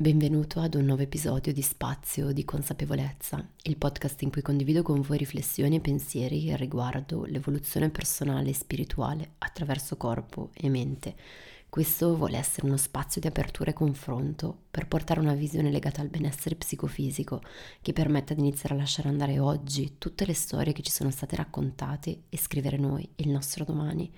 Benvenuto ad un nuovo episodio di Spazio di Consapevolezza, il podcast in cui condivido con voi riflessioni e pensieri riguardo l'evoluzione personale e spirituale attraverso corpo e mente. Questo vuole essere uno spazio di apertura e confronto per portare una visione legata al benessere psicofisico che permetta di iniziare a lasciare andare oggi tutte le storie che ci sono state raccontate e scrivere noi il nostro domani.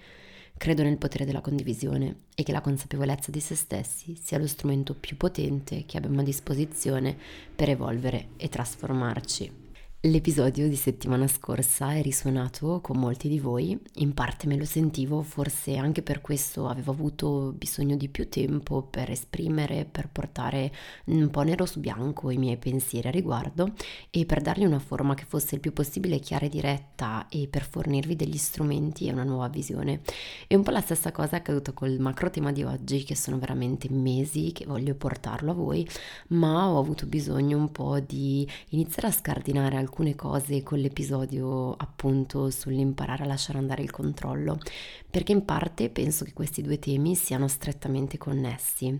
Credo nel potere della condivisione e che la consapevolezza di se stessi sia lo strumento più potente che abbiamo a disposizione per evolvere e trasformarci. L'episodio di settimana scorsa è risuonato con molti di voi, in parte me lo sentivo, forse anche per questo avevo avuto bisogno di più tempo per esprimere, per portare un po' nero su bianco i miei pensieri a riguardo e per dargli una forma che fosse il più possibile chiara e diretta e per fornirvi degli strumenti e una nuova visione. E un po' la stessa cosa è accaduta col macro tema di oggi, che sono veramente mesi che voglio portarlo a voi, ma ho avuto bisogno un po' di iniziare a scardinare alcune alcune cose con l'episodio appunto sull'imparare a lasciare andare il controllo, perché in parte penso che questi due temi siano strettamente connessi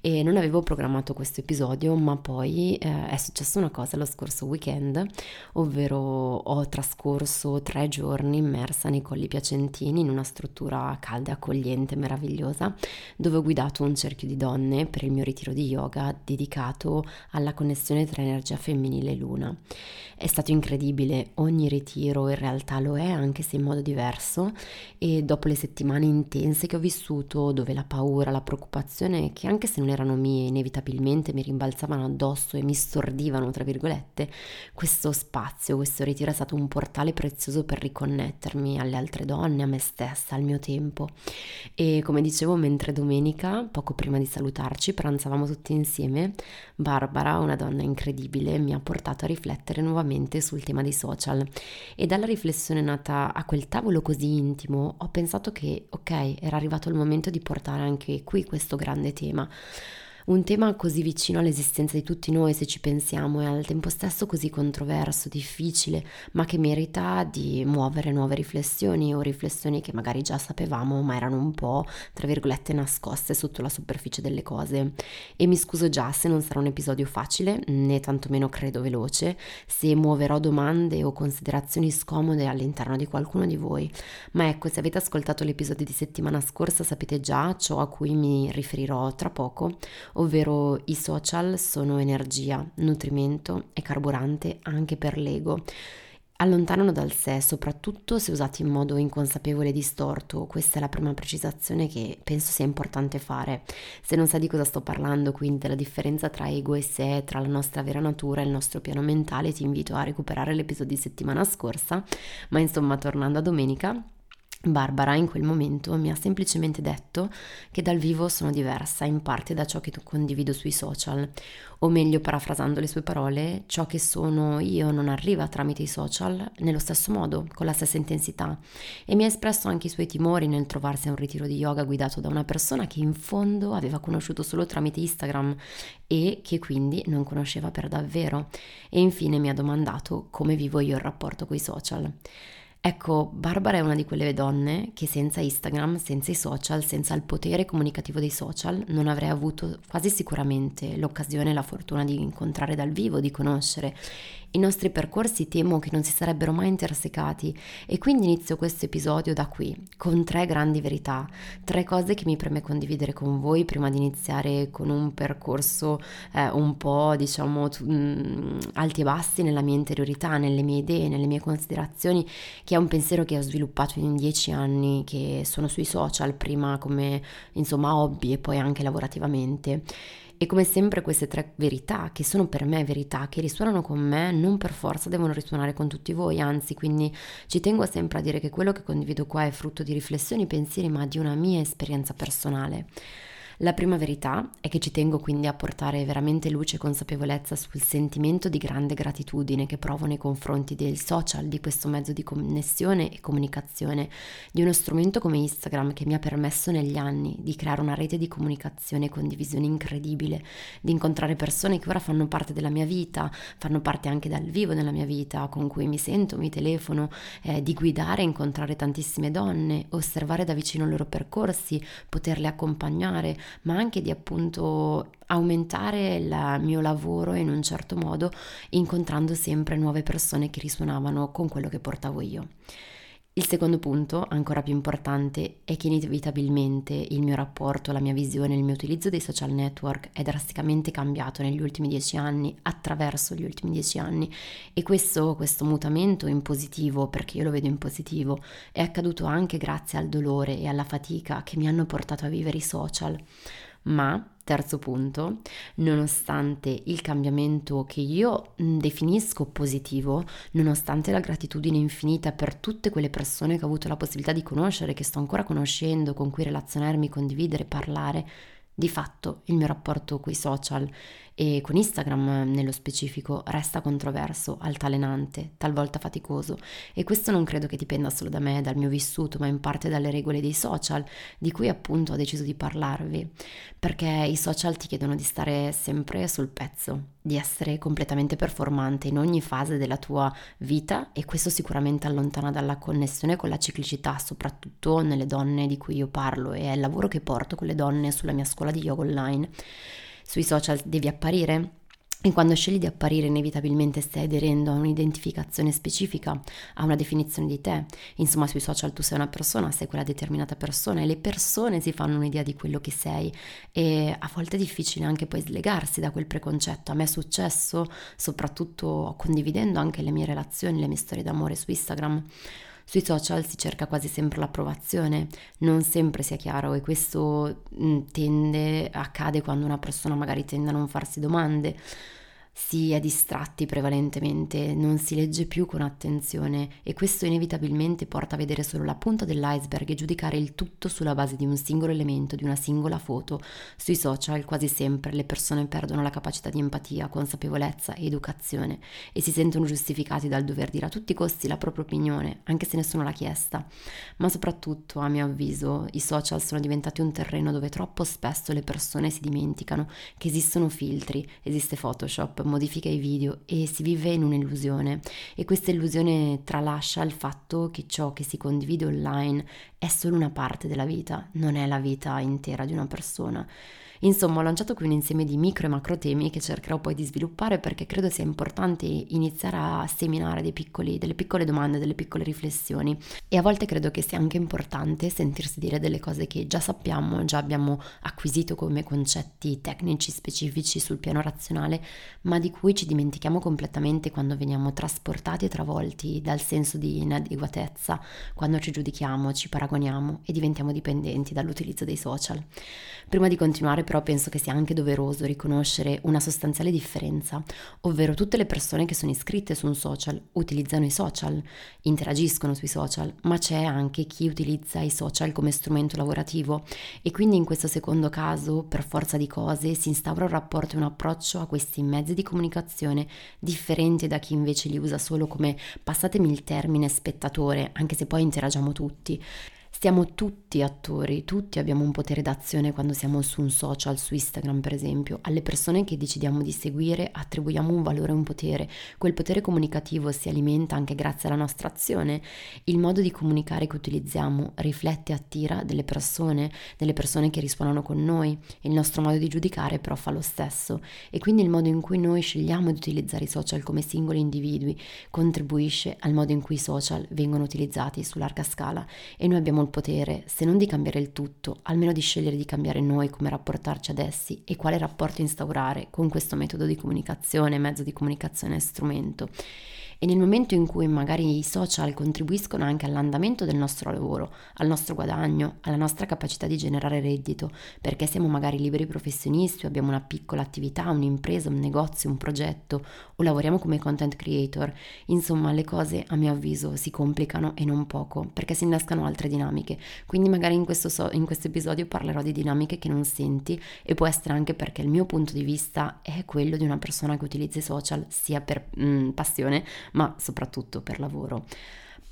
e non avevo programmato questo episodio, ma poi eh, è successa una cosa lo scorso weekend, ovvero ho trascorso tre giorni immersa nei Colli Piacentini in una struttura calda, accogliente, meravigliosa, dove ho guidato un cerchio di donne per il mio ritiro di yoga dedicato alla connessione tra energia femminile e luna. È stato incredibile, ogni ritiro in realtà lo è, anche se in modo diverso, e dopo le settimane intense che ho vissuto, dove la paura, la preoccupazione, che anche se non erano mie, inevitabilmente mi rimbalzavano addosso e mi stordivano, tra virgolette, questo spazio, questo ritiro è stato un portale prezioso per riconnettermi alle altre donne, a me stessa, al mio tempo. E come dicevo, mentre domenica, poco prima di salutarci, pranzavamo tutti insieme, Barbara, una donna incredibile, mi ha portato a riflettere nuovamente nuovamente sul tema dei social. E dalla riflessione nata a quel tavolo così intimo ho pensato che ok, era arrivato il momento di portare anche qui questo grande tema un tema così vicino all'esistenza di tutti noi se ci pensiamo e al tempo stesso così controverso, difficile, ma che merita di muovere nuove riflessioni o riflessioni che magari già sapevamo ma erano un po', tra virgolette, nascoste sotto la superficie delle cose. E mi scuso già se non sarà un episodio facile, né tantomeno credo veloce, se muoverò domande o considerazioni scomode all'interno di qualcuno di voi. Ma ecco, se avete ascoltato l'episodio di settimana scorsa sapete già ciò a cui mi riferirò tra poco ovvero i social sono energia, nutrimento e carburante anche per l'ego allontanano dal sé, soprattutto se usati in modo inconsapevole e distorto. Questa è la prima precisazione che penso sia importante fare. Se non sai di cosa sto parlando, quindi della differenza tra ego e sé, tra la nostra vera natura e il nostro piano mentale, ti invito a recuperare l'episodio di settimana scorsa. Ma insomma, tornando a domenica, Barbara in quel momento mi ha semplicemente detto che dal vivo sono diversa in parte da ciò che condivido sui social, o meglio parafrasando le sue parole, ciò che sono io non arriva tramite i social nello stesso modo, con la stessa intensità, e mi ha espresso anche i suoi timori nel trovarsi a un ritiro di yoga guidato da una persona che in fondo aveva conosciuto solo tramite Instagram e che quindi non conosceva per davvero, e infine mi ha domandato come vivo io il rapporto con i social. Ecco, Barbara è una di quelle donne che senza Instagram, senza i social, senza il potere comunicativo dei social, non avrei avuto quasi sicuramente l'occasione e la fortuna di incontrare dal vivo, di conoscere. I nostri percorsi temo che non si sarebbero mai intersecati e quindi inizio questo episodio da qui, con tre grandi verità, tre cose che mi preme condividere con voi prima di iniziare con un percorso eh, un po' diciamo mm, alti e bassi nella mia interiorità, nelle mie idee, nelle mie considerazioni, che è un pensiero che ho sviluppato in dieci anni, che sono sui social, prima come insomma hobby e poi anche lavorativamente. E come sempre queste tre verità, che sono per me verità, che risuonano con me, non per forza devono risuonare con tutti voi, anzi, quindi ci tengo sempre a dire che quello che condivido qua è frutto di riflessioni, pensieri, ma di una mia esperienza personale. La prima verità è che ci tengo quindi a portare veramente luce e consapevolezza sul sentimento di grande gratitudine che provo nei confronti del social, di questo mezzo di connessione e comunicazione, di uno strumento come Instagram che mi ha permesso negli anni di creare una rete di comunicazione e condivisione incredibile, di incontrare persone che ora fanno parte della mia vita, fanno parte anche dal vivo della mia vita, con cui mi sento, mi telefono, eh, di guidare e incontrare tantissime donne, osservare da vicino i loro percorsi, poterle accompagnare, ma anche di appunto aumentare il mio lavoro in un certo modo, incontrando sempre nuove persone che risuonavano con quello che portavo io. Il secondo punto, ancora più importante, è che inevitabilmente il mio rapporto, la mia visione, il mio utilizzo dei social network è drasticamente cambiato negli ultimi dieci anni, attraverso gli ultimi dieci anni e questo, questo mutamento in positivo, perché io lo vedo in positivo, è accaduto anche grazie al dolore e alla fatica che mi hanno portato a vivere i social. Ma Terzo punto, nonostante il cambiamento che io definisco positivo, nonostante la gratitudine infinita per tutte quelle persone che ho avuto la possibilità di conoscere, che sto ancora conoscendo, con cui relazionarmi, condividere, parlare, di fatto il mio rapporto con i social e con Instagram nello specifico resta controverso, altalenante, talvolta faticoso. E questo non credo che dipenda solo da me, dal mio vissuto, ma in parte dalle regole dei social di cui appunto ho deciso di parlarvi, perché i social ti chiedono di stare sempre sul pezzo, di essere completamente performante in ogni fase della tua vita e questo sicuramente allontana dalla connessione con la ciclicità, soprattutto nelle donne di cui io parlo e è il lavoro che porto con le donne sulla mia scuola di yoga online sui social devi apparire? E quando scegli di apparire inevitabilmente stai aderendo a un'identificazione specifica, a una definizione di te. Insomma, sui social tu sei una persona, sei quella determinata persona e le persone si fanno un'idea di quello che sei e a volte è difficile anche poi slegarsi da quel preconcetto. A me è successo, soprattutto condividendo anche le mie relazioni, le mie storie d'amore su Instagram. Sui social si cerca quasi sempre l'approvazione, non sempre sia chiaro e questo tende, accade quando una persona magari tende a non farsi domande si è distratti prevalentemente, non si legge più con attenzione e questo inevitabilmente porta a vedere solo la punta dell'iceberg e giudicare il tutto sulla base di un singolo elemento, di una singola foto. Sui social quasi sempre le persone perdono la capacità di empatia, consapevolezza e educazione e si sentono giustificati dal dover dire a tutti i costi la propria opinione, anche se nessuno l'ha chiesta. Ma soprattutto, a mio avviso, i social sono diventati un terreno dove troppo spesso le persone si dimenticano che esistono filtri, esiste Photoshop, modifica i video e si vive in un'illusione e questa illusione tralascia il fatto che ciò che si condivide online è solo una parte della vita, non è la vita intera di una persona. Insomma, ho lanciato qui un insieme di micro e macro temi che cercherò poi di sviluppare perché credo sia importante iniziare a seminare piccoli, delle piccole domande, delle piccole riflessioni e a volte credo che sia anche importante sentirsi dire delle cose che già sappiamo, già abbiamo acquisito come concetti tecnici specifici sul piano razionale, ma di cui ci dimentichiamo completamente quando veniamo trasportati e travolti dal senso di inadeguatezza, quando ci giudichiamo, ci paragoniamo e diventiamo dipendenti dall'utilizzo dei social. Prima di continuare però penso che sia anche doveroso riconoscere una sostanziale differenza, ovvero tutte le persone che sono iscritte su un social utilizzano i social, interagiscono sui social, ma c'è anche chi utilizza i social come strumento lavorativo e quindi in questo secondo caso, per forza di cose, si instaura un rapporto e un approccio a questi mezzi di comunicazione differente da chi invece li usa solo come, passatemi il termine, spettatore, anche se poi interagiamo tutti. Stiamo tutti attori, tutti abbiamo un potere d'azione quando siamo su un social, su Instagram per esempio. Alle persone che decidiamo di seguire attribuiamo un valore e un potere. Quel potere comunicativo si alimenta anche grazie alla nostra azione. Il modo di comunicare che utilizziamo riflette e attira delle persone, delle persone che risuonano con noi. Il nostro modo di giudicare però fa lo stesso. E quindi il modo in cui noi scegliamo di utilizzare i social come singoli individui contribuisce al modo in cui i social vengono utilizzati su larga scala. E noi abbiamo il potere, se non di cambiare il tutto, almeno di scegliere di cambiare noi come rapportarci ad essi e quale rapporto instaurare con questo metodo di comunicazione, mezzo di comunicazione e strumento. E nel momento in cui magari i social contribuiscono anche all'andamento del nostro lavoro, al nostro guadagno, alla nostra capacità di generare reddito, perché siamo magari liberi professionisti o abbiamo una piccola attività, un'impresa, un negozio, un progetto o lavoriamo come content creator, insomma le cose a mio avviso si complicano e non poco perché si innescano altre dinamiche. Quindi magari in questo, so- in questo episodio parlerò di dinamiche che non senti e può essere anche perché il mio punto di vista è quello di una persona che utilizza i social sia per mh, passione ma soprattutto per lavoro.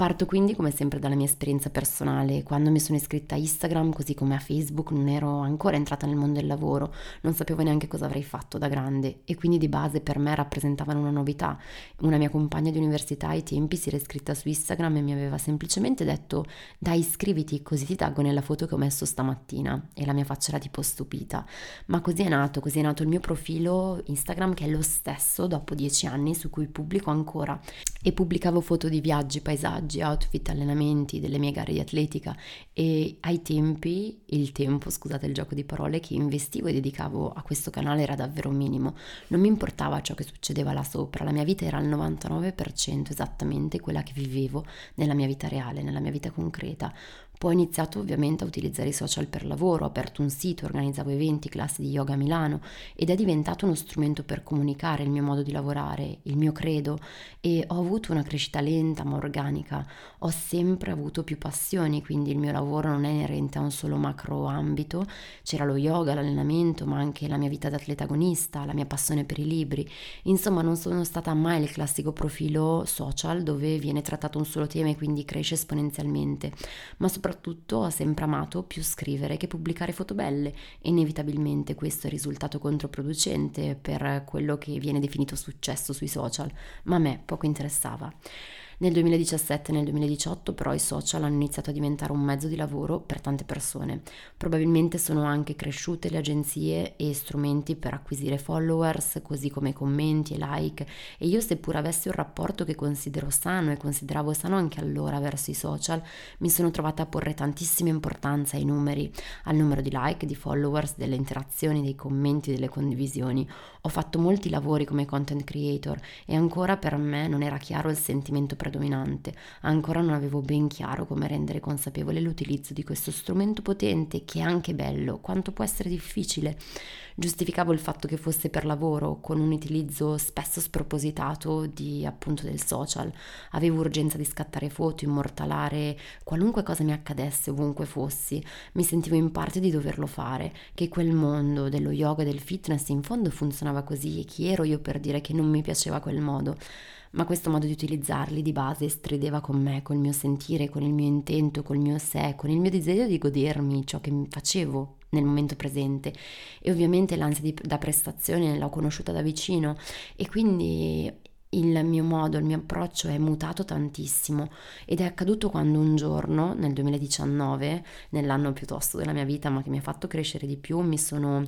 Parto quindi come sempre dalla mia esperienza personale. Quando mi sono iscritta a Instagram, così come a Facebook, non ero ancora entrata nel mondo del lavoro, non sapevo neanche cosa avrei fatto da grande e quindi di base per me rappresentavano una novità. Una mia compagna di università ai tempi si era iscritta su Instagram e mi aveva semplicemente detto dai iscriviti così ti taggo nella foto che ho messo stamattina e la mia faccia era tipo stupita. Ma così è nato, così è nato il mio profilo Instagram che è lo stesso dopo dieci anni su cui pubblico ancora e pubblicavo foto di viaggi, paesaggi outfit, allenamenti, delle mie gare di atletica e ai tempi, il tempo, scusate il gioco di parole, che investivo e dedicavo a questo canale era davvero minimo. Non mi importava ciò che succedeva là sopra, la mia vita era al 99% esattamente quella che vivevo nella mia vita reale, nella mia vita concreta. Poi ho iniziato ovviamente a utilizzare i social per lavoro, ho aperto un sito, organizzavo eventi, classi di yoga a Milano ed è diventato uno strumento per comunicare il mio modo di lavorare, il mio credo e ho avuto una crescita lenta ma organica. Ho sempre avuto più passioni, quindi il mio lavoro non è inerente a un solo macro ambito, c'era lo yoga, l'allenamento, ma anche la mia vita da atleta agonista, la mia passione per i libri. Insomma, non sono stata mai il classico profilo social dove viene trattato un solo tema e quindi cresce esponenzialmente, ma soprattutto soprattutto ho sempre amato più scrivere che pubblicare foto belle inevitabilmente questo è risultato controproducente per quello che viene definito successo sui social, ma a me poco interessava. Nel 2017 e nel 2018 però i social hanno iniziato a diventare un mezzo di lavoro per tante persone. Probabilmente sono anche cresciute le agenzie e strumenti per acquisire followers, così come commenti e like e io seppur avessi un rapporto che considero sano e consideravo sano anche allora verso i social, mi sono trovata a porre tantissima importanza ai numeri, al numero di like, di followers, delle interazioni, dei commenti, delle condivisioni. Ho fatto molti lavori come content creator e ancora per me non era chiaro il sentimento predominante predominante. Ancora non avevo ben chiaro come rendere consapevole l'utilizzo di questo strumento potente che è anche bello, quanto può essere difficile. Giustificavo il fatto che fosse per lavoro con un utilizzo spesso spropositato di appunto del social. Avevo urgenza di scattare foto, immortalare qualunque cosa mi accadesse ovunque fossi. Mi sentivo in parte di doverlo fare, che quel mondo dello yoga e del fitness in fondo funzionava così e chi ero io per dire che non mi piaceva quel modo ma questo modo di utilizzarli di base strideva con me, col mio sentire, con il mio intento, col mio sé, con il mio desiderio di godermi ciò che facevo nel momento presente. E ovviamente l'ansia di, da prestazione l'ho conosciuta da vicino. E quindi il mio modo, il mio approccio è mutato tantissimo ed è accaduto quando un giorno, nel 2019, nell'anno piuttosto della mia vita, ma che mi ha fatto crescere di più, mi sono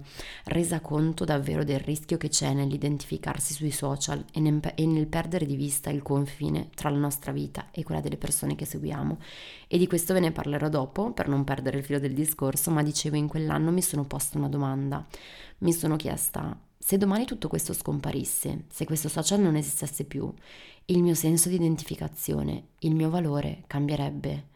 resa conto davvero del rischio che c'è nell'identificarsi sui social e nel, e nel perdere di vista il confine tra la nostra vita e quella delle persone che seguiamo. E di questo ve ne parlerò dopo, per non perdere il filo del discorso, ma dicevo in quell'anno mi sono posta una domanda. Mi sono chiesta se domani tutto questo scomparisse, se questo social non esistesse più, il mio senso di identificazione, il mio valore cambierebbe.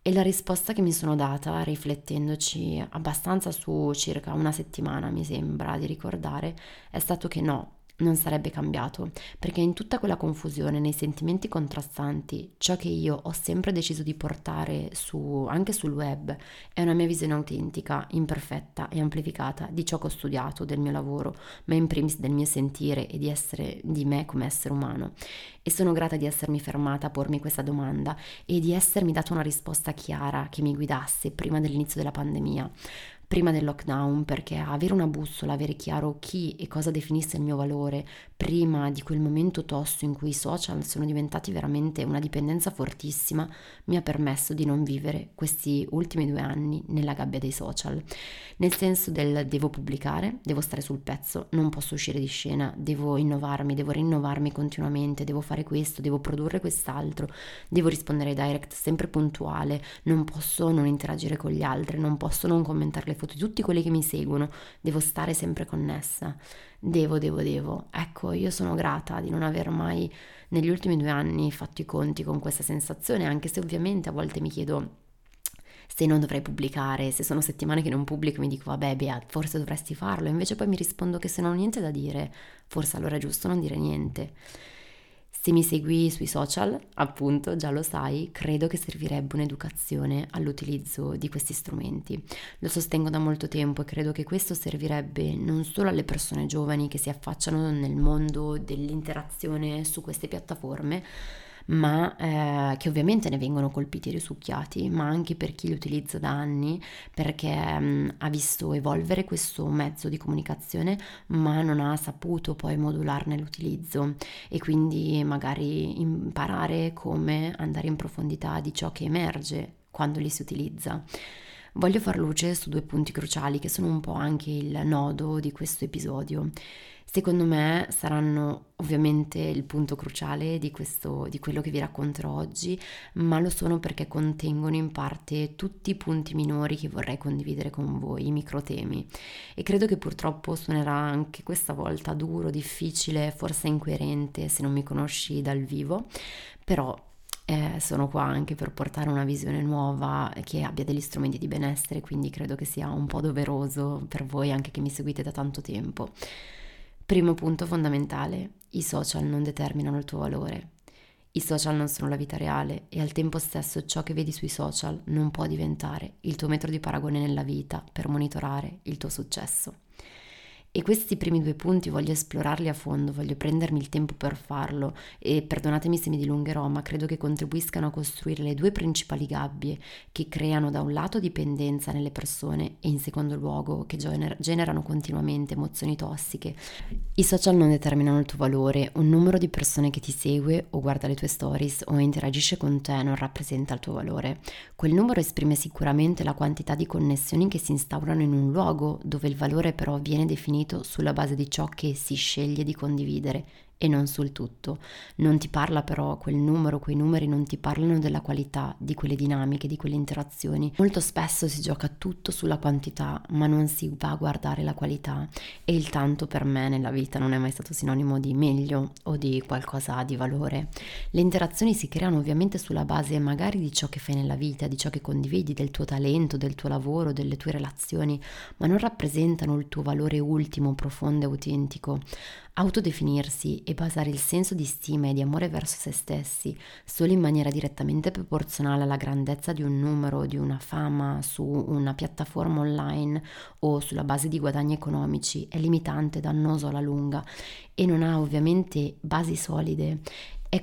E la risposta che mi sono data, riflettendoci abbastanza su circa una settimana, mi sembra di ricordare, è stato che no, non sarebbe cambiato, perché in tutta quella confusione, nei sentimenti contrastanti, ciò che io ho sempre deciso di portare su, anche sul web è una mia visione autentica, imperfetta e amplificata di ciò che ho studiato, del mio lavoro, ma in primis del mio sentire e di essere di me come essere umano. E sono grata di essermi fermata a pormi questa domanda e di essermi data una risposta chiara che mi guidasse prima dell'inizio della pandemia prima del lockdown perché avere una bussola, avere chiaro chi e cosa definisse il mio valore prima di quel momento tosto in cui i social sono diventati veramente una dipendenza fortissima mi ha permesso di non vivere questi ultimi due anni nella gabbia dei social. Nel senso del devo pubblicare, devo stare sul pezzo, non posso uscire di scena, devo innovarmi, devo rinnovarmi continuamente, devo fare questo, devo produrre quest'altro, devo rispondere ai direct sempre puntuale, non posso non interagire con gli altri, non posso non commentare le foto di tutti quelli che mi seguono, devo stare sempre connessa. Devo, devo, devo. Ecco, io sono grata di non aver mai negli ultimi due anni fatto i conti con questa sensazione, anche se ovviamente a volte mi chiedo se non dovrei pubblicare, se sono settimane che non pubblico mi dico vabbè Bea, forse dovresti farlo, invece poi mi rispondo che se non ho niente da dire, forse allora è giusto non dire niente. Se mi segui sui social, appunto, già lo sai, credo che servirebbe un'educazione all'utilizzo di questi strumenti. Lo sostengo da molto tempo e credo che questo servirebbe non solo alle persone giovani che si affacciano nel mondo dell'interazione su queste piattaforme, ma eh, che ovviamente ne vengono colpiti e risucchiati, ma anche per chi li utilizza da anni perché mh, mm, ha visto evolvere questo mezzo di comunicazione ma non ha saputo poi modularne l'utilizzo e quindi magari imparare come andare in profondità di ciò che emerge quando li si utilizza. Voglio far luce su due punti cruciali che sono un po' anche il nodo di questo episodio. Secondo me saranno ovviamente il punto cruciale di, questo, di quello che vi racconterò oggi, ma lo sono perché contengono in parte tutti i punti minori che vorrei condividere con voi, i microtemi. E credo che purtroppo suonerà anche questa volta duro, difficile, forse incoerente se non mi conosci dal vivo, però eh, sono qua anche per portare una visione nuova che abbia degli strumenti di benessere, quindi credo che sia un po' doveroso per voi anche che mi seguite da tanto tempo. Primo punto fondamentale, i social non determinano il tuo valore. I social non sono la vita reale e al tempo stesso ciò che vedi sui social non può diventare il tuo metro di paragone nella vita per monitorare il tuo successo. E questi primi due punti voglio esplorarli a fondo, voglio prendermi il tempo per farlo e perdonatemi se mi dilungherò, ma credo che contribuiscano a costruire le due principali gabbie che creano da un lato dipendenza nelle persone e in secondo luogo che gener- generano continuamente emozioni tossiche. I social non determinano il tuo valore, un numero di persone che ti segue o guarda le tue stories o interagisce con te non rappresenta il tuo valore. Quel numero esprime sicuramente la quantità di connessioni che si instaurano in un luogo dove il valore però viene definito definito sulla base di ciò che si sceglie di condividere e non sul tutto. Non ti parla però quel numero, quei numeri non ti parlano della qualità, di quelle dinamiche, di quelle interazioni. Molto spesso si gioca tutto sulla quantità, ma non si va a guardare la qualità e il tanto per me nella vita non è mai stato sinonimo di meglio o di qualcosa di valore. Le interazioni si creano ovviamente sulla base magari di ciò che fai nella vita, di ciò che condividi, del tuo talento, del tuo lavoro, delle tue relazioni, ma non rappresentano il tuo valore ultimo, profondo e autentico. Autodefinirsi e basare il senso di stima e di amore verso se stessi solo in maniera direttamente proporzionale alla grandezza di un numero, di una fama su una piattaforma online o sulla base di guadagni economici è limitante, dannoso alla lunga e non ha ovviamente basi solide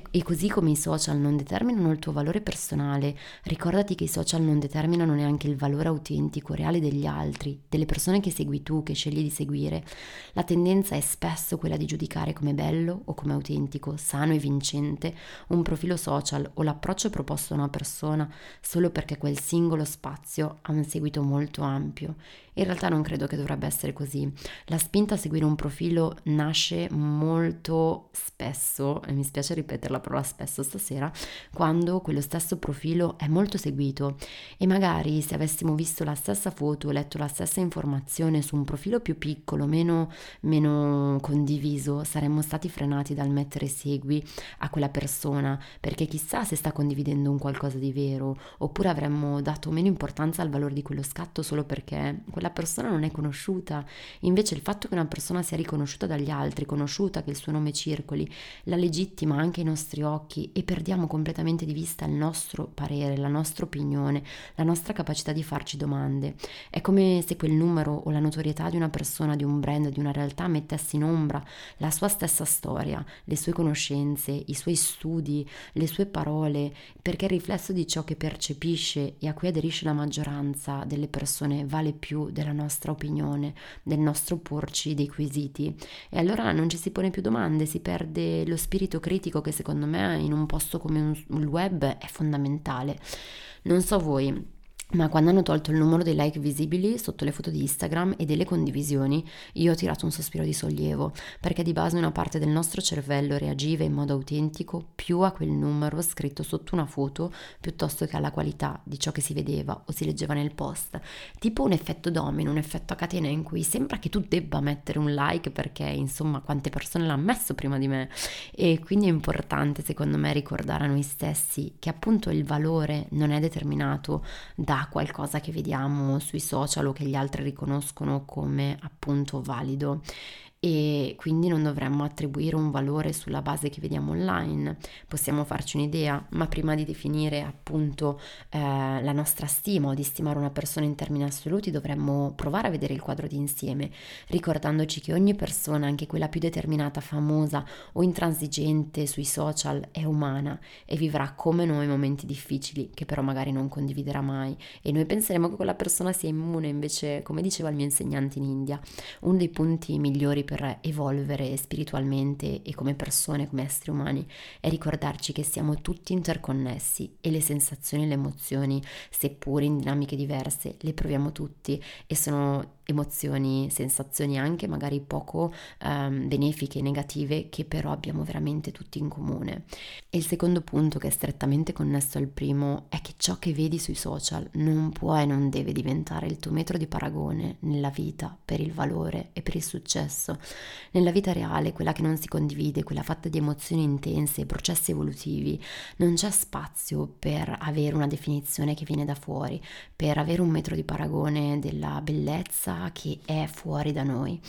e, così come i social non determinano il tuo valore personale, ricordati che i social non determinano neanche il valore autentico, reale degli altri, delle persone che segui tu, che scegli di seguire. La tendenza è spesso quella di giudicare come bello o come autentico, sano e vincente un profilo social o l'approccio proposto a una persona solo perché quel singolo spazio ha un seguito molto ampio in realtà non credo che dovrebbe essere così. La spinta a seguire un profilo nasce molto spesso, e mi spiace ripetere la parola spesso stasera, quando quello stesso profilo è molto seguito e magari se avessimo visto la stessa foto letto la stessa informazione su un profilo più piccolo, meno, meno condiviso, saremmo stati frenati dal mettere segui a quella persona perché chissà se sta condividendo un qualcosa di vero oppure avremmo dato meno importanza al valore di quello scatto solo perché quella persona non è conosciuta. Invece il fatto che una persona sia riconosciuta dagli altri, conosciuta, che il suo nome circoli, la legittima anche ai nostri occhi e perdiamo completamente di vista il nostro parere, la nostra opinione, la nostra capacità di farci domande. È come se quel numero o la notorietà di una persona, di un brand, di una realtà mettesse in ombra la sua stessa storia, le sue conoscenze, i suoi studi, le sue parole, perché il riflesso di ciò che percepisce e a cui aderisce la maggioranza delle persone vale più della nostra opinione, del nostro porci dei quesiti e allora non ci si pone più domande, si perde lo spirito critico che secondo me in un posto come un, il web è fondamentale. Non so voi, ma quando hanno tolto il numero dei like visibili sotto le foto di Instagram e delle condivisioni, io ho tirato un sospiro di sollievo, perché di base una parte del nostro cervello reagiva in modo autentico più a quel numero scritto sotto una foto piuttosto che alla qualità di ciò che si vedeva o si leggeva nel post. Tipo un effetto domino, un effetto a catena in cui sembra che tu debba mettere un like perché insomma quante persone l'hanno messo prima di me. E quindi è importante secondo me ricordare a noi stessi che appunto il valore non è determinato qualcosa che vediamo sui social o che gli altri riconoscono come appunto valido e quindi non dovremmo attribuire un valore sulla base che vediamo online. Possiamo farci un'idea, ma prima di definire appunto eh, la nostra stima o di stimare una persona in termini assoluti dovremmo provare a vedere il quadro d'insieme, ricordandoci che ogni persona, anche quella più determinata, famosa o intransigente sui social, è umana e vivrà come noi momenti difficili che però magari non condividerà mai e noi penseremo che quella persona sia immune, invece come diceva il mio insegnante in India, uno dei punti migliori per evolvere spiritualmente e come persone, come esseri umani, è ricordarci che siamo tutti interconnessi e le sensazioni e le emozioni, seppur in dinamiche diverse, le proviamo tutti e sono emozioni, sensazioni anche magari poco um, benefiche, negative, che però abbiamo veramente tutti in comune. E il secondo punto che è strettamente connesso al primo è che ciò che vedi sui social non può e non deve diventare il tuo metro di paragone nella vita per il valore e per il successo. Nella vita reale, quella che non si condivide, quella fatta di emozioni intense, processi evolutivi, non c'è spazio per avere una definizione che viene da fuori, per avere un metro di paragone della bellezza che è fuori da noi.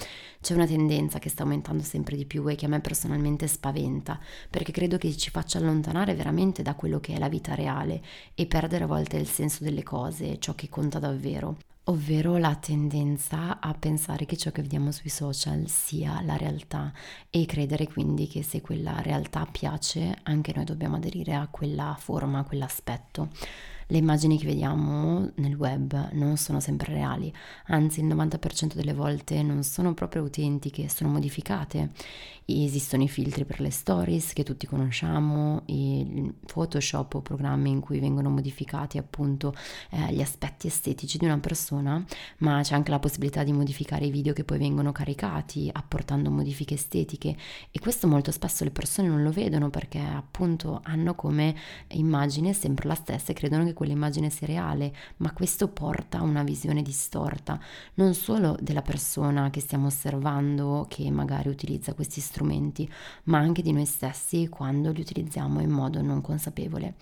C'è una tendenza che sta aumentando sempre di più e che a me personalmente spaventa, perché credo che ci faccia allontanare veramente da quello che è la vita reale e perdere a volte il senso delle cose, ciò che conta davvero ovvero la tendenza a pensare che ciò che vediamo sui social sia la realtà e credere quindi che se quella realtà piace anche noi dobbiamo aderire a quella forma, a quell'aspetto le immagini che vediamo nel web non sono sempre reali, anzi il 90% delle volte non sono proprio autentiche, sono modificate. Esistono i filtri per le stories che tutti conosciamo, i Photoshop o programmi in cui vengono modificati appunto eh, gli aspetti estetici di una persona, ma c'è anche la possibilità di modificare i video che poi vengono caricati apportando modifiche estetiche. E questo molto spesso le persone non lo vedono perché appunto hanno come immagine sempre la stessa e credono che quell'immagine sia reale, ma questo porta a una visione distorta, non solo della persona che stiamo osservando che magari utilizza questi strumenti, ma anche di noi stessi quando li utilizziamo in modo non consapevole.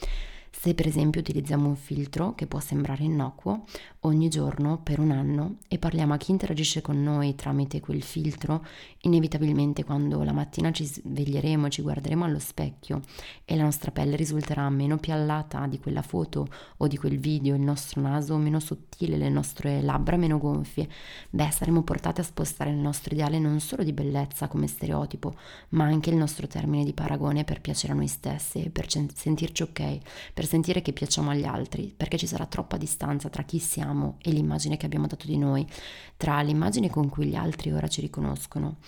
Se per esempio utilizziamo un filtro che può sembrare innocuo ogni giorno per un anno e parliamo a chi interagisce con noi tramite quel filtro, inevitabilmente quando la mattina ci sveglieremo, ci guarderemo allo specchio e la nostra pelle risulterà meno piallata di quella foto o di quel video, il nostro naso meno sottile, le nostre labbra meno gonfie, beh saremo portate a spostare il nostro ideale non solo di bellezza come stereotipo, ma anche il nostro termine di paragone per piacere a noi stessi, per sentirci ok, per sentire che piacciamo agli altri, perché ci sarà troppa distanza tra chi siamo e l'immagine che abbiamo dato di noi, tra l'immagine con cui gli altri ora ci riconoscono.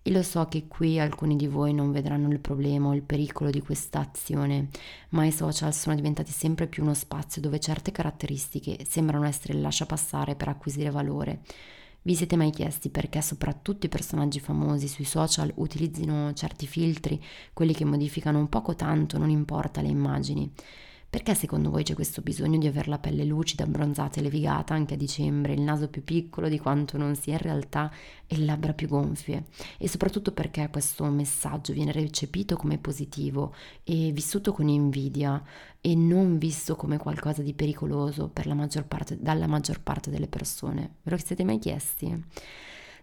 E lo so che qui alcuni di voi non vedranno il problema o il pericolo di questa azione, ma i social sono diventati sempre più uno spazio dove certe caratteristiche sembrano essere il lascia passare per acquisire valore. Vi siete mai chiesti perché soprattutto i personaggi famosi sui social utilizzino certi filtri, quelli che modificano un poco tanto, non importa le immagini? Perché secondo voi c'è questo bisogno di avere la pelle lucida, abbronzata e levigata anche a dicembre, il naso più piccolo di quanto non sia in realtà e le labbra più gonfie? E soprattutto perché questo messaggio viene recepito come positivo e vissuto con invidia e non visto come qualcosa di pericoloso maggior parte, dalla maggior parte delle persone? Ve lo siete mai chiesti?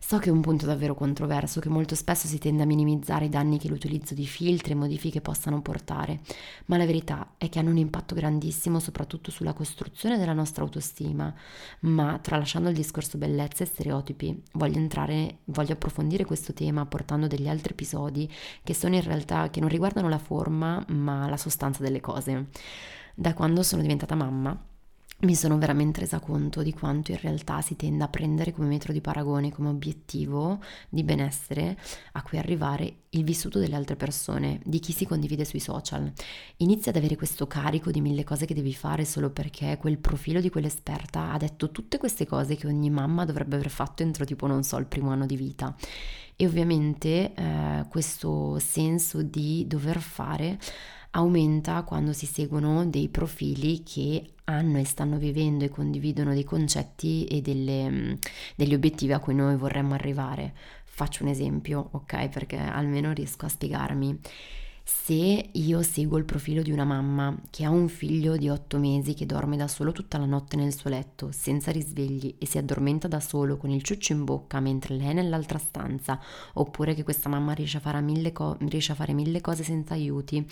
So che è un punto davvero controverso, che molto spesso si tende a minimizzare i danni che l'utilizzo di filtri e modifiche possano portare, ma la verità è che hanno un impatto grandissimo soprattutto sulla costruzione della nostra autostima. Ma tralasciando il discorso bellezza e stereotipi, voglio entrare, voglio approfondire questo tema portando degli altri episodi che sono in realtà che non riguardano la forma, ma la sostanza delle cose. Da quando sono diventata mamma, mi sono veramente resa conto di quanto in realtà si tenda a prendere come metro di paragone, come obiettivo di benessere a cui arrivare il vissuto delle altre persone, di chi si condivide sui social. Inizia ad avere questo carico di mille cose che devi fare solo perché quel profilo di quell'esperta ha detto tutte queste cose che ogni mamma dovrebbe aver fatto entro tipo, non so, il primo anno di vita. E ovviamente eh, questo senso di dover fare aumenta quando si seguono dei profili che hanno e stanno vivendo e condividono dei concetti e delle, mm, degli obiettivi a cui noi vorremmo arrivare. Faccio un esempio, ok? Perché almeno riesco a spiegarmi. Se io seguo il profilo di una mamma che ha un figlio di otto mesi che dorme da solo tutta la notte nel suo letto, senza risvegli e si addormenta da solo con il ciuccio in bocca mentre lei è nell'altra stanza, oppure che questa mamma riesce a fare mille, co- riesce a fare mille cose senza aiuti,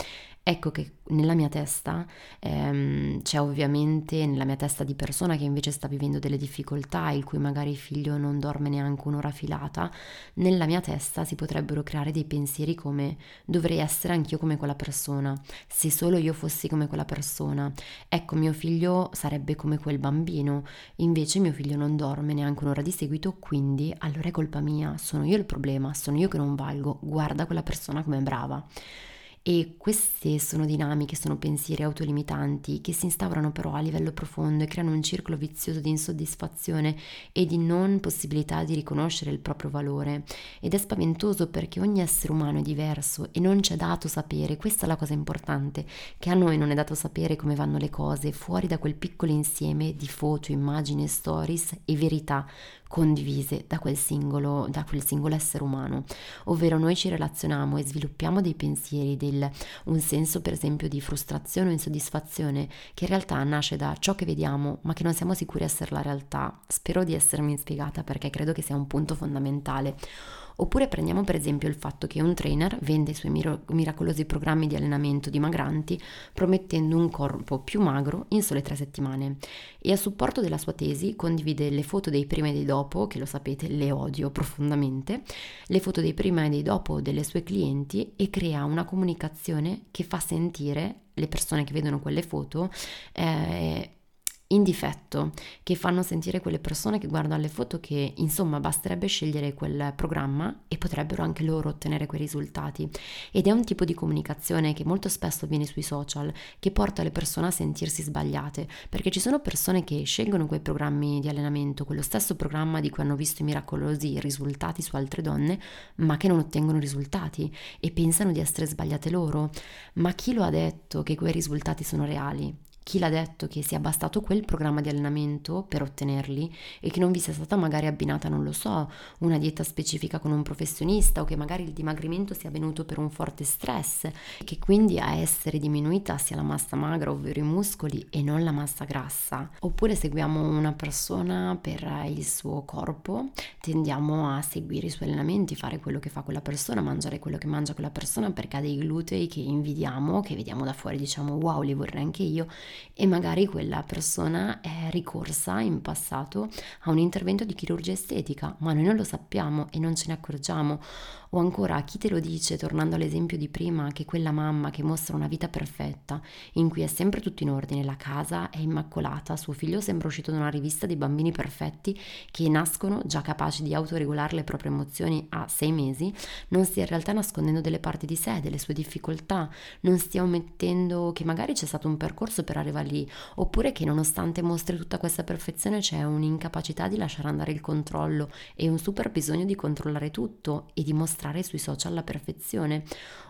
ecco che nella mia testa ehm, c'è ovviamente, nella mia testa di persona che invece sta vivendo delle difficoltà, il cui magari figlio non dorme neanche un'ora filata, nella mia testa si potrebbero creare dei pensieri come dovrei essere anch'io come quella persona, se solo io fossi come quella persona, ecco mio figlio sarebbe come quel bambino, invece mio figlio non dorme neanche un'ora di seguito, quindi allora è colpa mia, sono io il problema, sono io che non valgo, guarda quella persona come è brava. E queste sono dinamiche, sono pensieri autolimitanti che si instaurano però a livello profondo e creano un circolo vizioso di insoddisfazione e di non possibilità di riconoscere il proprio valore. Ed è spaventoso perché ogni essere umano è diverso e non ci è dato sapere, questa è la cosa importante, che a noi non è dato sapere come vanno le cose fuori da quel piccolo insieme di foto, immagini, stories e verità condivise da quel singolo, da quel singolo essere umano, ovvero noi ci relazioniamo e sviluppiamo dei pensieri, del, un senso per esempio di frustrazione o insoddisfazione che in realtà nasce da ciò che vediamo ma che non siamo sicuri essere la realtà. Spero di essermi spiegata perché credo che sia un punto fondamentale. Oppure prendiamo per esempio il fatto che un trainer vende i suoi mir- miracolosi programmi di allenamento dimagranti promettendo un corpo più magro in sole tre settimane. E a supporto della sua tesi condivide le foto dei prima e dei dopo, che lo sapete le odio profondamente, le foto dei prima e dei dopo delle sue clienti e crea una comunicazione che fa sentire le persone che vedono quelle foto eh, in difetto che fanno sentire quelle persone che guardano le foto che insomma basterebbe scegliere quel programma e potrebbero anche loro ottenere quei risultati. Ed è un tipo di comunicazione che molto spesso avviene sui social che porta le persone a sentirsi sbagliate perché ci sono persone che scelgono quei programmi di allenamento quello stesso programma di cui hanno visto i miracolosi risultati su altre donne ma che non ottengono risultati e pensano di essere sbagliate loro. Ma chi lo ha detto che quei risultati sono reali chi l'ha detto che sia bastato quel programma di allenamento per ottenerli e che non vi sia stata magari abbinata, non lo so, una dieta specifica con un professionista o che magari il dimagrimento sia avvenuto per un forte stress e che quindi a essere diminuita sia la massa magra, ovvero i muscoli e non la massa grassa. Oppure seguiamo una persona per il suo corpo, tendiamo a seguire i suoi allenamenti, fare quello che fa quella persona, mangiare quello che mangia quella persona perché ha dei glutei che invidiamo, che vediamo da fuori, diciamo wow, li vorrei anche io e magari quella persona è ricorsa in passato a un intervento di chirurgia estetica, ma noi non lo sappiamo e non ce ne accorgiamo o ancora chi te lo dice, tornando all'esempio di prima, che quella mamma che mostra una vita perfetta, in cui è sempre tutto in ordine, la casa è immacolata, suo figlio sembra uscito da una rivista di bambini perfetti che nascono già capaci di autoregolare le proprie emozioni a sei mesi, non stia in realtà nascondendo delle parti di sé, delle sue difficoltà, non stia omettendo che magari c'è stato un percorso per arrivare lì, oppure che nonostante mostri tutta questa perfezione c'è un'incapacità di lasciare andare il controllo e un super bisogno di controllare tutto e di mostrare mostrare sui social la perfezione,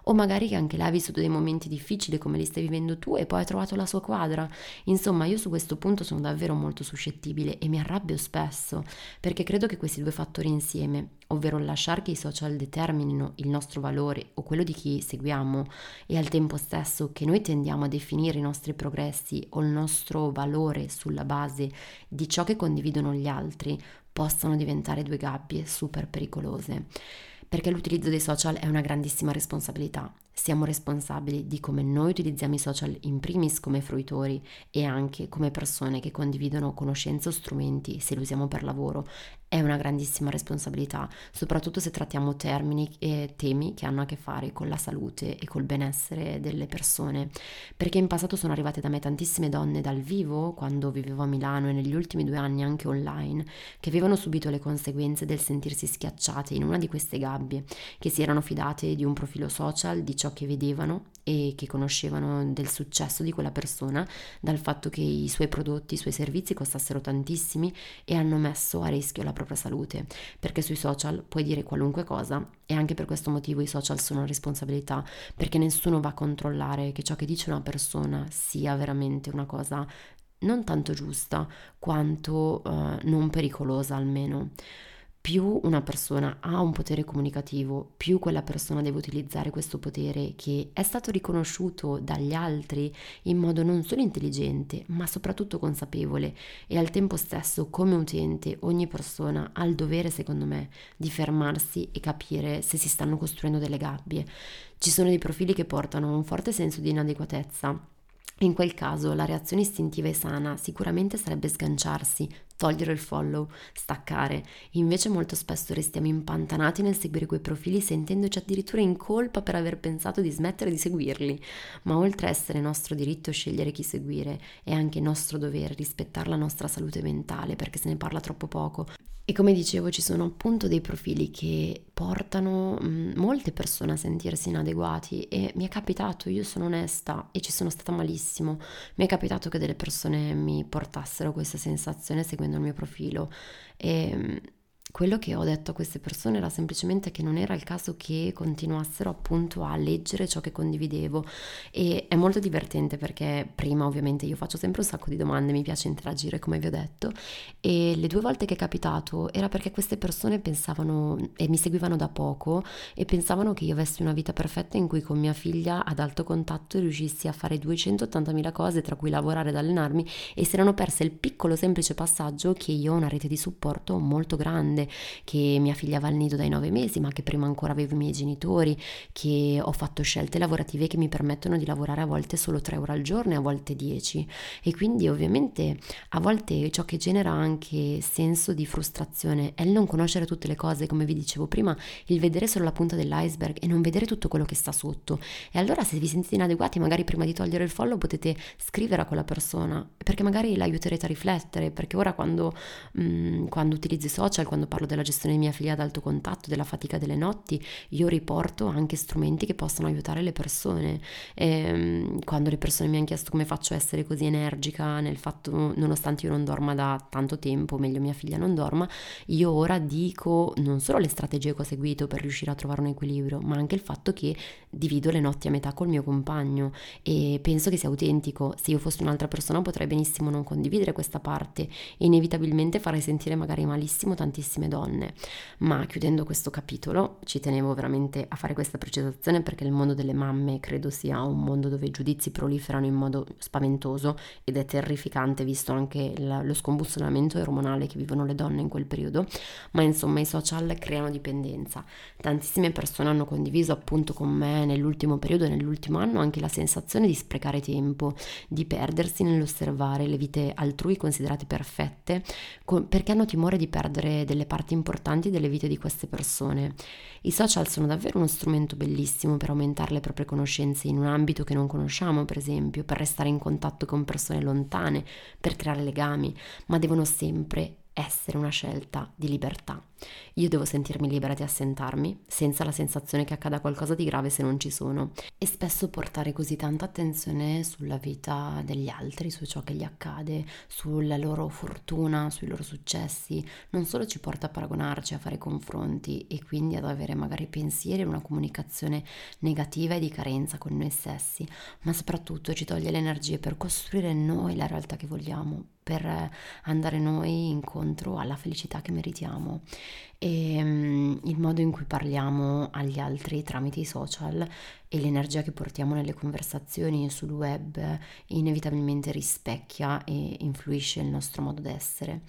o magari che anche lei ha vissuto dei momenti difficili come li stai vivendo tu e poi ha trovato la sua quadra. Insomma, io su questo punto sono davvero molto suscettibile e mi arrabbio spesso, perché credo che questi due fattori insieme, ovvero lasciare che i social determinino il nostro valore o quello di chi seguiamo e al tempo stesso che noi tendiamo a definire i nostri progressi o il nostro valore sulla base di ciò che condividono gli altri, possano diventare due gabbie super pericolose perché l'utilizzo dei social è una grandissima responsabilità. Siamo responsabili di come noi utilizziamo i social in primis come fruitori e anche come persone che condividono conoscenze o strumenti se li usiamo per lavoro è una grandissima responsabilità, soprattutto se trattiamo termini e temi che hanno a che fare con la salute e col benessere delle persone. Perché in passato sono arrivate da me tantissime donne dal vivo, quando vivevo a Milano e negli ultimi due anni anche online, che avevano subito le conseguenze del sentirsi schiacciate in una di queste gabbie, che si erano fidate di un profilo social, di ciò che vedevano e che conoscevano del successo di quella persona, dal fatto che i suoi prodotti, i suoi servizi costassero tantissimi e hanno messo a rischio la propria salute, perché sui social puoi dire qualunque cosa e anche per questo motivo i social sono una responsabilità, perché nessuno va a controllare che ciò che dice una persona sia veramente una cosa non tanto giusta quanto uh, non pericolosa almeno. Più una persona ha un potere comunicativo, più quella persona deve utilizzare questo potere che è stato riconosciuto dagli altri in modo non solo intelligente, ma soprattutto consapevole e al tempo stesso come utente ogni persona ha il dovere, secondo me, di fermarsi e capire se si stanno costruendo delle gabbie. Ci sono dei profili che portano un forte senso di inadeguatezza in quel caso la reazione istintiva e sana sicuramente sarebbe sganciarsi, togliere il follow, staccare. Invece molto spesso restiamo impantanati nel seguire quei profili sentendoci addirittura in colpa per aver pensato di smettere di seguirli. Ma oltre a essere nostro diritto scegliere chi seguire, è anche nostro dovere rispettare la nostra salute mentale perché se ne parla troppo poco. E come dicevo ci sono appunto dei profili che portano molte persone a sentirsi inadeguati e mi è capitato, io sono onesta e ci sono stata malissimo, mi è capitato che delle persone mi portassero questa sensazione seguendo il mio profilo e quello che ho detto a queste persone era semplicemente che non era il caso che continuassero appunto a leggere ciò che condividevo. E è molto divertente perché prima ovviamente io faccio sempre un sacco di domande, mi piace interagire come vi ho detto e le due volte che è capitato era perché queste persone pensavano e mi seguivano da poco e pensavano che io avessi una vita perfetta in cui con mia figlia ad alto contatto riuscissi a fare 280.000 cose tra cui lavorare ed allenarmi e si erano perse il piccolo semplice passaggio che io ho una rete di supporto molto grande grande, che mia figlia va al nido dai nove mesi, ma che prima ancora avevo i miei genitori, che ho fatto scelte lavorative che mi permettono di lavorare a volte solo tre ore al giorno e a volte dieci. E quindi ovviamente a volte ciò che genera anche senso di frustrazione è il non conoscere tutte le cose, come vi dicevo prima, il vedere solo la punta dell'iceberg e non vedere tutto quello che sta sotto. E allora se vi sentite inadeguati, magari prima di togliere il follow potete scrivere a quella persona, perché magari l'aiuterete a riflettere, perché ora quando, mh, mm, quando utilizzo i social, quando parlo della gestione di mia figlia ad alto contatto, della fatica delle notti, io riporto anche strumenti che possono aiutare le persone. E, ehm, quando le persone mi hanno chiesto come faccio a essere così energica nel fatto, nonostante io non dorma da tanto tempo, meglio mia figlia non dorma, io ora dico non solo le strategie che ho seguito per riuscire a trovare un equilibrio, ma anche il fatto che divido le notti a metà col mio compagno e penso che sia autentico. Se io fossi un'altra persona potrei benissimo non condividere questa parte e inevitabilmente farei sentire magari malissimo tantissime tantissime donne. Ma chiudendo questo capitolo, ci tenevo veramente a fare questa precisazione perché il mondo delle mamme credo sia un mondo dove i giudizi proliferano in modo spaventoso ed è terrificante visto anche la, lo scombussolamento ormonale che vivono le donne in quel periodo, ma insomma i social creano dipendenza. Tantissime persone hanno condiviso appunto con me nell'ultimo periodo e nell'ultimo anno anche la sensazione di sprecare tempo, di perdersi nell'osservare le vite altrui considerate perfette, perché hanno timore di perdere delle parti importanti delle vite di queste persone. I social sono davvero uno strumento bellissimo per aumentare le proprie conoscenze in un ambito che non conosciamo, per esempio, per restare in contatto con persone lontane, per creare legami, ma devono sempre essere una scelta di libertà. Io devo sentirmi libera di assentarmi, senza la sensazione che accada qualcosa di grave se non ci sono. E spesso portare così tanta attenzione sulla vita degli altri, su ciò che gli accade, sulla loro fortuna, sui loro successi, non solo ci porta a paragonarci, a fare confronti e quindi ad avere magari pensieri e una comunicazione negativa e di carenza con noi stessi, ma soprattutto ci toglie le energie per costruire noi la realtà che vogliamo, per andare noi incontro alla felicità che meritiamo. E um, il modo in cui parliamo agli altri tramite i social e l'energia che portiamo nelle conversazioni sul web inevitabilmente rispecchia e influisce il nostro modo d'essere.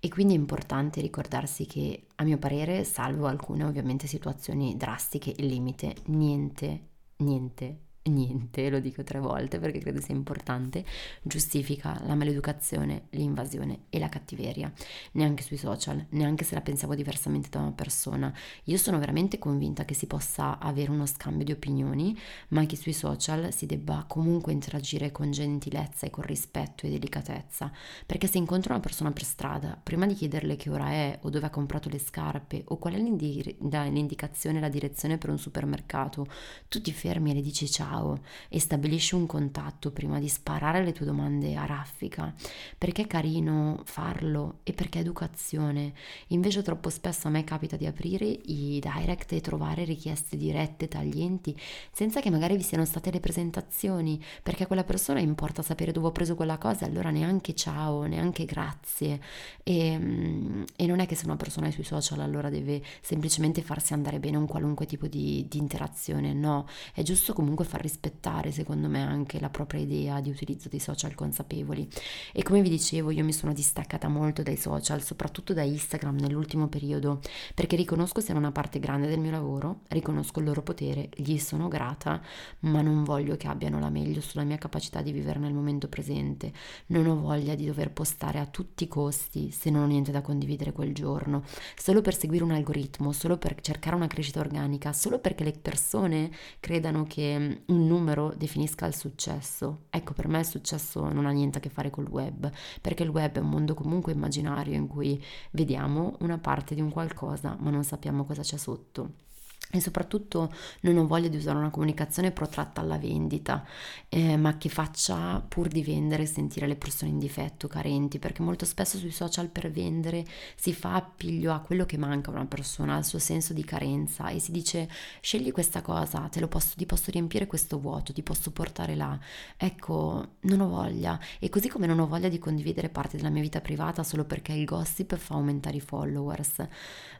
E quindi è importante ricordarsi che a mio parere salvo alcune ovviamente situazioni drastiche e limite niente niente niente, lo dico tre volte perché credo sia importante, giustifica la maleducazione, l'invasione e la cattiveria, neanche sui social, neanche se la pensavo diversamente da una persona. Io sono veramente convinta che si possa avere uno scambio di opinioni, ma che sui social si debba comunque interagire con gentilezza e con rispetto e delicatezza, perché se incontro una persona per strada, prima di chiederle che ora è o dove ha comprato le scarpe o qual è l'indicazione, la direzione per un supermercato, tu ti fermi e le dici ciao ciao e stabilisci un contatto prima di sparare le tue domande a raffica, perché è carino farlo e perché è educazione. Invece troppo spesso a me capita di aprire i direct e trovare richieste dirette, taglienti, senza che magari vi siano state le presentazioni, perché a quella persona importa sapere dove ho preso quella cosa, allora neanche ciao, neanche grazie. E, mm, e non è che se una persona è sui social allora deve semplicemente farsi andare bene un qualunque tipo di, di interazione, no, è giusto comunque far rispettare secondo me anche la propria idea di utilizzo dei social consapevoli. E come vi dicevo, io mi sono distaccata molto dai social, soprattutto da Instagram nell'ultimo periodo, perché riconosco siano una parte grande del mio lavoro, riconosco il loro potere, gli sono grata, ma non voglio che abbiano la meglio sulla mia capacità di vivere nel momento presente. Non ho voglia di dover postare a tutti i costi se non ho niente da condividere quel giorno, solo per seguire un algoritmo, solo per cercare una crescita organica, solo perché le persone credano che un numero definisca il successo. Ecco, per me il successo non ha niente a che fare col web, perché il web è un mondo comunque immaginario in cui vediamo una parte di un qualcosa, ma non sappiamo cosa c'è sotto e soprattutto non ho voglia di usare una comunicazione protratta alla vendita, eh, ma che faccia pur di vendere sentire le persone in difetto, carenti, perché molto spesso sui social per vendere si fa appiglio a quello che manca a una persona, al suo senso di carenza e si dice scegli questa cosa, posso, ti posso riempire questo vuoto, ti posso portare là. Ecco, non ho voglia e così come non ho voglia di condividere parte della mia vita privata solo perché il gossip fa aumentare i followers,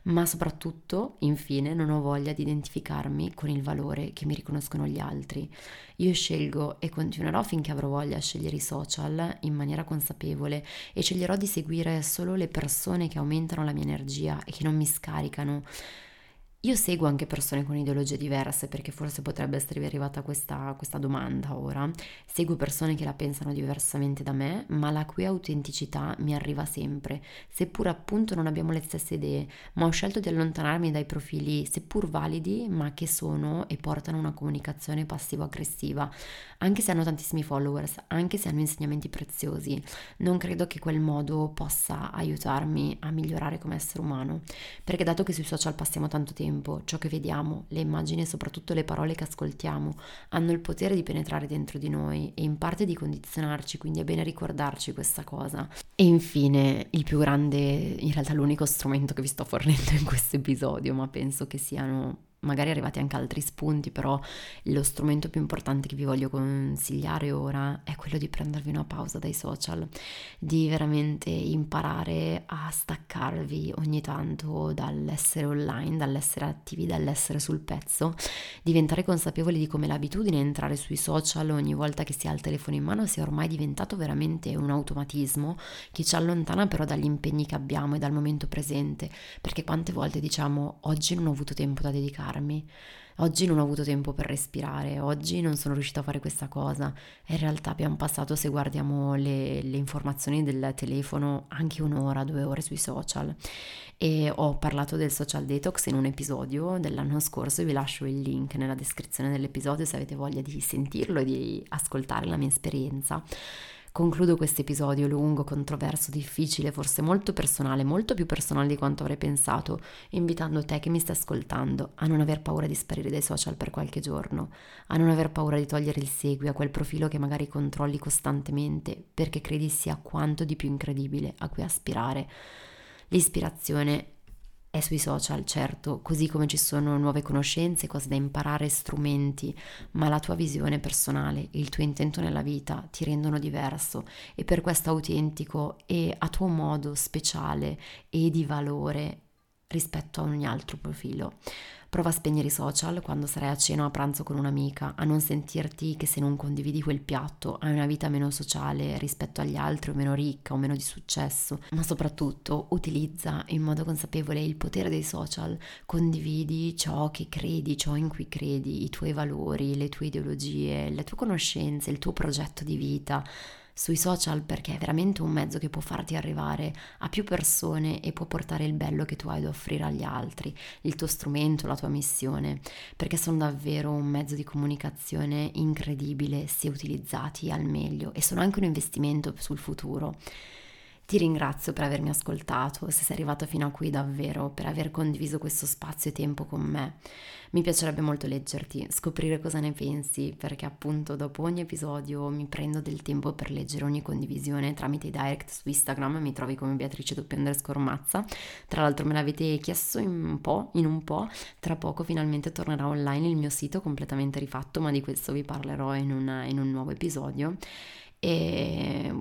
ma soprattutto, infine, non ho voglia di identificarmi con il valore che mi riconoscono gli altri. Io scelgo e continuerò finché avrò voglia a scegliere i social in maniera consapevole e sceglierò di seguire solo le persone che aumentano la mia energia e che non mi scaricano io seguo anche persone con ideologie diverse perché forse potrebbe esservi arrivata questa, questa, domanda ora. Seguo persone che la pensano diversamente da me, ma la cui autenticità mi arriva sempre, seppur appunto non abbiamo le stesse idee, ma ho scelto di allontanarmi dai profili seppur validi, ma che sono e portano una comunicazione passivo-aggressiva, anche se hanno tantissimi followers, anche se hanno insegnamenti preziosi. Non credo che quel modo possa aiutarmi a migliorare come essere umano, perché dato che sui social passiamo tanto tempo, tempo ciò che vediamo, le immagini e soprattutto le parole che ascoltiamo hanno il potere di penetrare dentro di noi e in parte di condizionarci, quindi è bene ricordarci questa cosa. E infine, il più grande, in realtà l'unico strumento che vi sto fornendo in questo episodio, ma penso che siano magari arrivati anche altri spunti, però lo strumento più importante che vi voglio consigliare ora è quello di prendervi una pausa dai social, di veramente imparare a staccarvi ogni tanto dall'essere online, dall'essere attivi, dall'essere sul pezzo, diventare consapevoli di come l'abitudine entrare sui social ogni volta che si ha il telefono in mano sia ormai diventato veramente un automatismo che ci allontana però dagli impegni che abbiamo e dal momento presente, perché quante volte diciamo oggi non ho avuto tempo da dedicare rilassarmi. Oggi non ho avuto tempo per respirare, oggi non sono riuscita a fare questa cosa. In realtà abbiamo passato, se guardiamo le, le informazioni del telefono, anche un'ora, due ore sui social. E ho parlato del social detox in un episodio dell'anno scorso, vi lascio il link nella descrizione dell'episodio se avete voglia di sentirlo e di ascoltare la mia esperienza. Concludo questo episodio lungo, controverso, difficile, forse molto personale, molto più personale di quanto avrei pensato, invitando te che mi stai ascoltando a non aver paura di sparire dai social per qualche giorno, a non aver paura di togliere il segui a quel profilo che magari controlli costantemente perché credi sia quanto di più incredibile a cui aspirare. L'ispirazione è sui social, certo, così come ci sono nuove conoscenze, cose da imparare, strumenti, ma la tua visione personale, il tuo intento nella vita ti rendono diverso e per questo autentico e a tuo modo speciale e di valore rispetto a ogni altro profilo. Prova a spegnere i social quando sarai a cena o a pranzo con un'amica, a non sentirti che se non condividi quel piatto hai una vita meno sociale rispetto agli altri o meno ricca o meno di successo, ma soprattutto utilizza in modo consapevole il potere dei social, condividi ciò che credi, ciò in cui credi, i tuoi valori, le tue ideologie, le tue conoscenze, il tuo progetto di vita sui social perché è veramente un mezzo che può farti arrivare a più persone e può portare il bello che tu hai da offrire agli altri, il tuo strumento, la tua missione, perché sono davvero un mezzo di comunicazione incredibile se utilizzati al meglio e sono anche un investimento sul futuro. Ti ringrazio per avermi ascoltato, se sei arrivato fino a qui davvero, per aver condiviso questo spazio e tempo con me. Mi piacerebbe molto leggerti, scoprire cosa ne pensi, perché appunto dopo ogni episodio mi prendo del tempo per leggere ogni condivisione tramite i direct su Instagram, mi trovi come Beatrice underscore Mazza. Tra l'altro me l'avete chiesto in un po', in un po', tra poco finalmente tornerà online il mio sito completamente rifatto, ma di questo vi parlerò in, una, in un nuovo episodio. E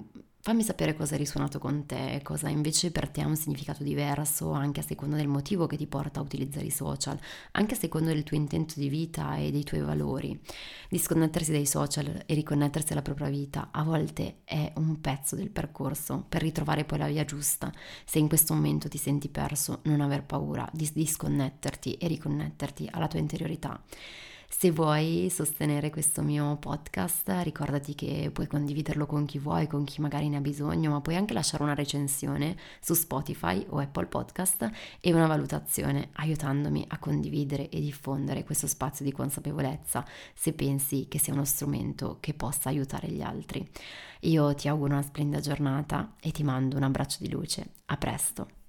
Fammi sapere cosa è risuonato con te, cosa invece per te ha un significato diverso, anche a seconda del motivo che ti porta a utilizzare i social, anche a seconda del tuo intento di vita e dei tuoi valori. Disconnettersi dai social e riconnettersi alla propria vita a volte è un pezzo del percorso per ritrovare poi la via giusta. Se in questo momento ti senti perso, non aver paura di disconnetterti e riconnetterti alla tua interiorità. Se vuoi sostenere questo mio podcast, ricordati che puoi condividerlo con chi vuoi, con chi magari ne ha bisogno, ma puoi anche lasciare una recensione su Spotify o Apple Podcast e una valutazione, aiutandomi a condividere e diffondere questo spazio di consapevolezza se pensi che sia uno strumento che possa aiutare gli altri. Io ti auguro una splendida giornata e ti mando un abbraccio di luce. A presto!